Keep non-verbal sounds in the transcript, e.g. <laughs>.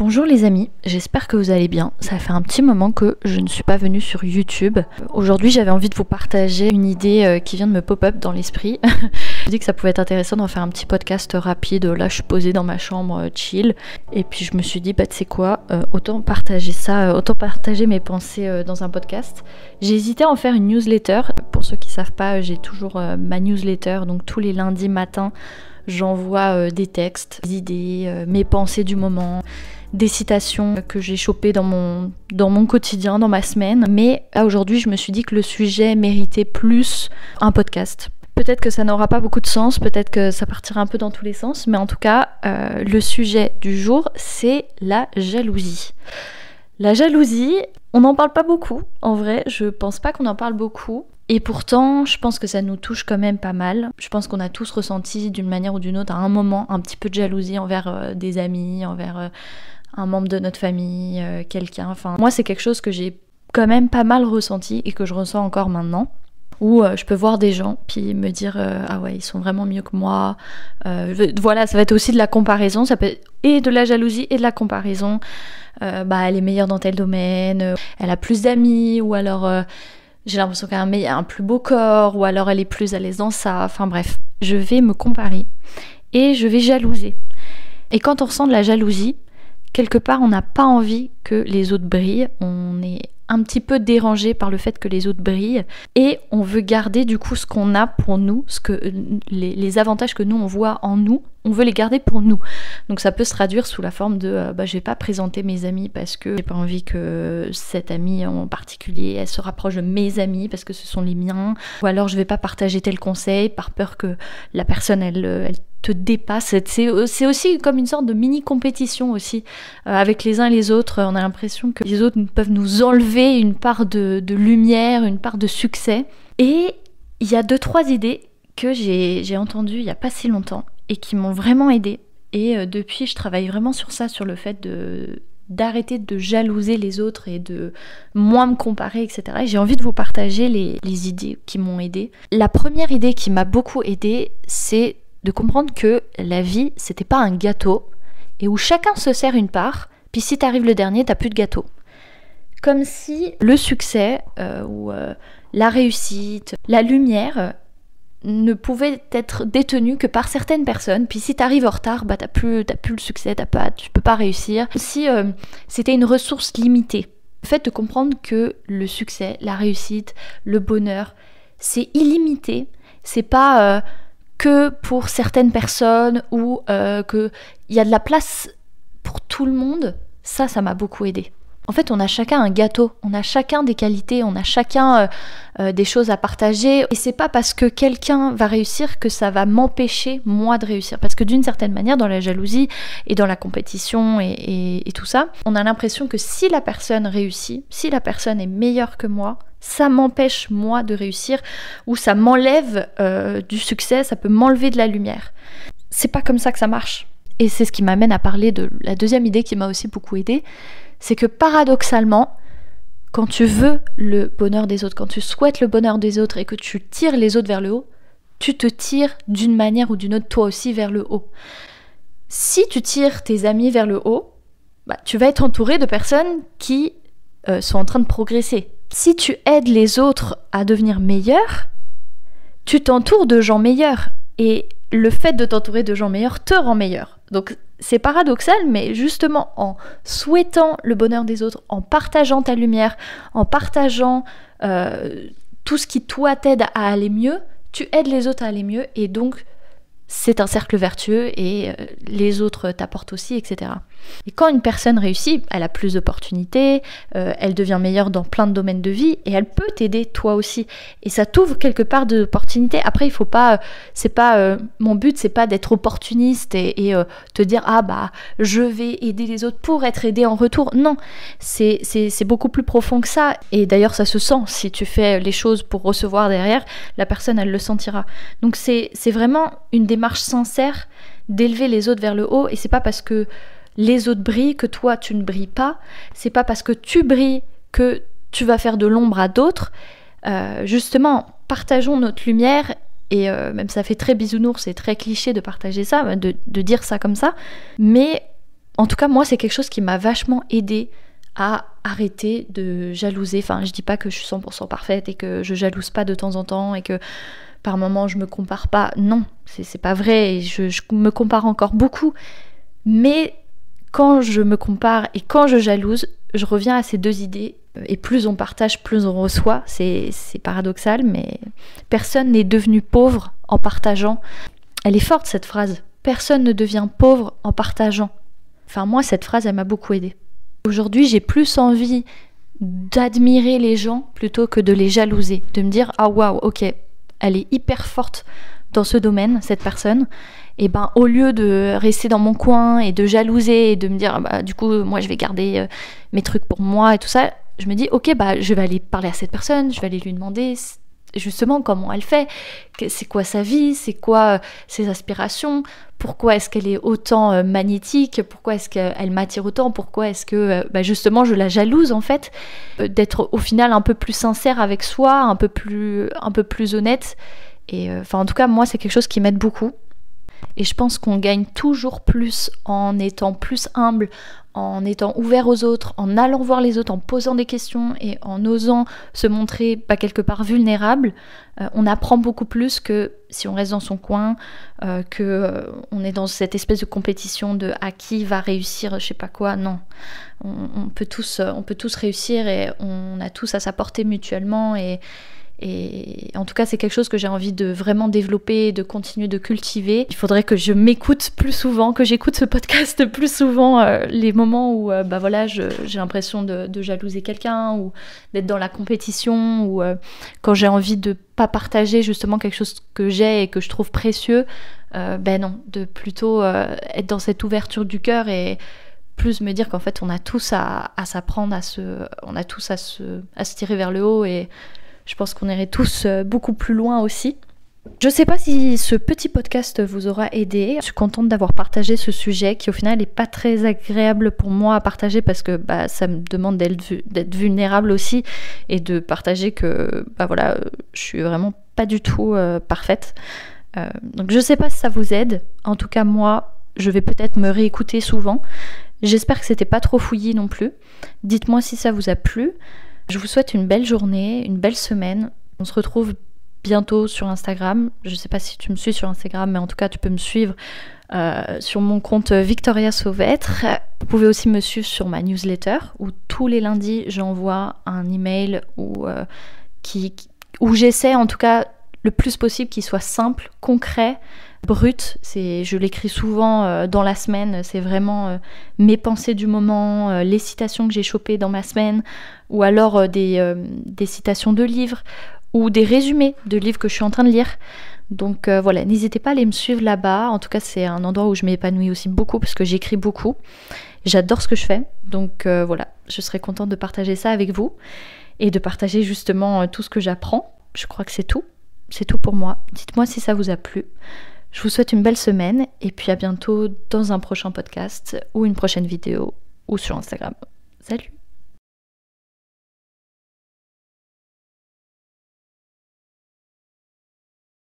Bonjour les amis, j'espère que vous allez bien. Ça fait un petit moment que je ne suis pas venue sur YouTube. Aujourd'hui j'avais envie de vous partager une idée euh, qui vient de me pop-up dans l'esprit. <laughs> je dis que ça pouvait être intéressant d'en faire un petit podcast rapide. Là je suis posée dans ma chambre euh, chill. Et puis je me suis dit bah tu sais quoi, euh, autant partager ça, autant partager mes pensées dans un podcast. J'ai hésité à en faire une newsletter. Pour ceux qui savent pas, j'ai toujours ma newsletter, donc tous les lundis matins j'envoie des textes, des idées, mes pensées du moment des citations que j'ai chopées dans mon, dans mon quotidien, dans ma semaine. Mais aujourd'hui, je me suis dit que le sujet méritait plus un podcast. Peut-être que ça n'aura pas beaucoup de sens, peut-être que ça partira un peu dans tous les sens, mais en tout cas, euh, le sujet du jour, c'est la jalousie. La jalousie, on n'en parle pas beaucoup, en vrai, je pense pas qu'on en parle beaucoup. Et pourtant, je pense que ça nous touche quand même pas mal. Je pense qu'on a tous ressenti d'une manière ou d'une autre à un moment un petit peu de jalousie envers euh, des amis, envers euh, un membre de notre famille, euh, quelqu'un. Enfin, moi, c'est quelque chose que j'ai quand même pas mal ressenti et que je ressens encore maintenant. Où euh, je peux voir des gens puis me dire euh, ah ouais ils sont vraiment mieux que moi. voilà ça va être aussi de la comparaison, ça peut être et de la jalousie et de la comparaison. bah elle est meilleure dans tel domaine, elle a plus d'amis ou alors j'ai l'impression qu'elle a un, un plus beau corps ou alors elle est plus à l'aise dans ça. Enfin bref, je vais me comparer et je vais jalouser. Et quand on ressent de la jalousie, quelque part, on n'a pas envie que les autres brillent. On est un petit peu dérangé par le fait que les autres brillent et on veut garder du coup ce qu'on a pour nous, ce que les, avantages que nous on voit en nous, on veut les garder pour nous. Donc ça peut se traduire sous la forme de euh, bah, je vais pas présenter mes amis parce que j'ai pas envie que cette amie en particulier elle se rapproche de mes amis parce que ce sont les miens ou alors je vais pas partager tel conseil par peur que la personne elle, elle te dépasse. C'est aussi comme une sorte de mini compétition aussi euh, avec les uns et les autres. On a l'impression que les autres peuvent nous enlever une part de, lumière, une part de succès. Et il y a deux trois idées que j'ai entendues il y a pas si longtemps et qui m'ont vraiment aidé. Et euh, depuis, je travaille vraiment sur ça, sur le fait de d'arrêter de jalouser les autres et de moins me comparer, etc. J'ai envie de vous partager les, les idées qui m'ont aidé. La première idée qui m'a beaucoup aidé, c'est de comprendre que la vie, c'était pas un gâteau et où chacun se sert une part, puis si t'arrives le dernier, t'as plus de gâteau. Comme si le succès euh, ou euh, la réussite, la lumière ne pouvait être détenu que par certaines personnes. Puis si t'arrives en retard, bah t'as plus, plus le succès, t'as pas, tu peux pas réussir. Si c'était une ressource limitée. Le fait de comprendre que le succès, la réussite, le bonheur, c'est illimité. C'est pas que pour certaines personnes ou euh, qu'il y a de la place pour tout le monde, ça, ça m'a beaucoup aidé. En fait, on a chacun un gâteau, on a chacun des qualités, on a chacun euh, euh, des choses à partager. Et c'est pas parce que quelqu'un va réussir que ça va m'empêcher, moi, de réussir. Parce que d'une certaine manière, dans la jalousie et dans la compétition et tout ça, on a l'impression que si la personne réussit, si la personne est meilleure que moi, ça m'empêche moi de réussir ou ça m'enlève euh, du succès, ça peut m'enlever de la lumière. C'est pas comme ça que ça marche. Et c'est ce qui m'amène à parler de la deuxième idée qui m'a aussi beaucoup aidé, c'est que paradoxalement, quand tu veux le bonheur des autres, quand tu souhaites le bonheur des autres et que tu tires les autres vers le haut, tu te tires d'une manière ou d'une autre toi aussi vers le haut. Si tu tires tes amis vers le haut, bah, tu vas être entouré de personnes qui euh, sont en train de progresser, si tu aides les autres à devenir meilleurs, tu t'entoures de gens meilleurs. Et le fait de t'entourer de gens meilleurs te rend meilleur. Donc c'est paradoxal, mais justement en souhaitant le bonheur des autres, en partageant ta lumière, en partageant euh, tout ce qui toi t'aide à aller mieux, tu aides les autres à aller mieux et donc c'est un cercle vertueux et euh, les autres t'apportent aussi, etc. Et quand une personne réussit, elle a plus d'opportunités, euh, elle devient meilleure dans plein de domaines de vie et elle peut t'aider toi aussi. Et ça t'ouvre quelque part d'opportunités. Après, il faut pas, c'est pas euh, mon but, c'est pas d'être opportuniste et, te dire ah bah je vais aider les autres pour être aidé en retour. Non, c'est beaucoup plus profond que ça. Et d'ailleurs, ça se sent si tu fais les choses pour recevoir derrière, la personne elle le sentira. Donc c'est vraiment une démarche marche sincère d'élever les autres vers le haut et c'est pas parce que les autres brillent que toi tu ne brilles pas, c'est pas parce que tu brilles que tu vas faire de l'ombre à d'autres. Euh, justement, partageons notre lumière et euh, même ça fait très bisounours, c'est très cliché de partager ça, de, dire ça comme ça, mais En tout cas, moi, c'est quelque chose qui m'a vachement aidé à arrêter de jalouser. Enfin, je dis pas que je suis 100% parfaite et que je jalouse pas de temps en temps et que par moments je me compare pas. Non, c'est pas vrai. Je, je me compare encore beaucoup. Mais quand je me compare et quand je jalouse, je reviens à ces deux idées. Et plus on partage, plus on reçoit. C'est paradoxal, mais personne n'est devenu pauvre en partageant. Elle est forte cette phrase. Personne ne devient pauvre en partageant. Enfin, moi, cette phrase, elle m'a beaucoup aidée. Aujourd'hui, j'ai plus envie d'admirer les gens plutôt que de les jalouser, de me dire ah waouh, ok, elle est hyper forte dans ce domaine, cette personne. Et ben au lieu de rester dans mon coin et de jalouser et de me dire bah du coup moi je vais garder euh, mes trucs pour moi et tout ça, je me dis ok bah je vais aller parler à cette personne, je vais aller lui demander justement comment elle fait, c'est quoi sa vie, c'est quoi euh, ses aspirations, pourquoi est-ce qu'elle est autant euh, magnétique, pourquoi est-ce qu'elle m'attire autant, pourquoi est-ce que euh, bah, justement je la jalouse en fait, d'être au final un peu plus sincère avec soi, un peu plus, un peu plus honnête. Et enfin en tout cas moi c'est quelque chose qui m'aide beaucoup. Et je pense qu'on gagne toujours plus en étant plus humble, en étant ouvert aux autres, en allant voir les autres, en posant des questions et en osant se montrer pas quelque part vulnérable, euh, on apprend beaucoup plus que si on reste dans son coin, euh, que euh, on est dans cette espèce de compétition de à qui va réussir, je sais pas quoi. Non, on, peut tous, on peut tous réussir et on a tous à sa portée mutuellement et et en tout cas, c'est quelque chose que j'ai envie de vraiment développer, de continuer de cultiver. Il faudrait que je m'écoute plus souvent, que j'écoute ce podcast <laughs> plus souvent, euh, les moments où euh, bah voilà, j'ai l'impression de, jalouser quelqu'un ou d'être dans la compétition ou euh, quand j'ai envie de pas partager justement quelque chose que j'ai et que je trouve précieux. ben non, de plutôt être dans cette ouverture du cœur et plus me dire qu'en fait on a tous à, s'apprendre à se on a tous à se, à se tirer vers le haut et je pense qu'on irait tous euh, beaucoup plus loin aussi. Je ne sais pas si ce petit podcast vous aura aidé. Je suis contente d'avoir partagé ce sujet qui au final n'est pas très agréable pour moi à partager parce que bah, ça me demande d'être vulnérable aussi et de partager que bah, voilà, je suis vraiment pas du tout euh, parfaite. Euh, donc je ne sais pas si ça vous aide. En tout cas moi, je vais peut-être me réécouter souvent. J'espère que c'était pas trop fouillis non plus. Dites-moi si ça vous a plu. Je vous souhaite une belle journée, une belle semaine. On se retrouve bientôt sur Instagram. Je ne sais pas si tu me suis sur Instagram, mais en tout cas, tu peux me suivre euh, sur mon compte Victoria Sauvêtre. Vous pouvez aussi me suivre sur ma newsletter où tous les lundis, j'envoie un email où, euh, où j'essaie en tout cas le plus possible qu'il soit simple, concret, brut. C'est, je l'écris souvent euh, dans la semaine. C'est vraiment euh, mes pensées du moment, euh, les citations que j'ai chopées dans ma semaine, ou alors des, des, citations de livres ou des résumés de livres que je suis en train de lire. Donc voilà, n'hésitez pas à aller me suivre là-bas. En tout cas, c'est un endroit où je m'épanouis aussi beaucoup parce que j'écris beaucoup. J'adore ce que je fais. Donc voilà, je serais contente de partager ça avec vous et de partager justement tout ce que j'apprends. Je crois que c'est tout. C'est tout pour moi. Dites-moi si ça vous a plu. Je vous souhaite une belle semaine et puis à bientôt dans un prochain podcast ou une prochaine vidéo ou sur Instagram. Salut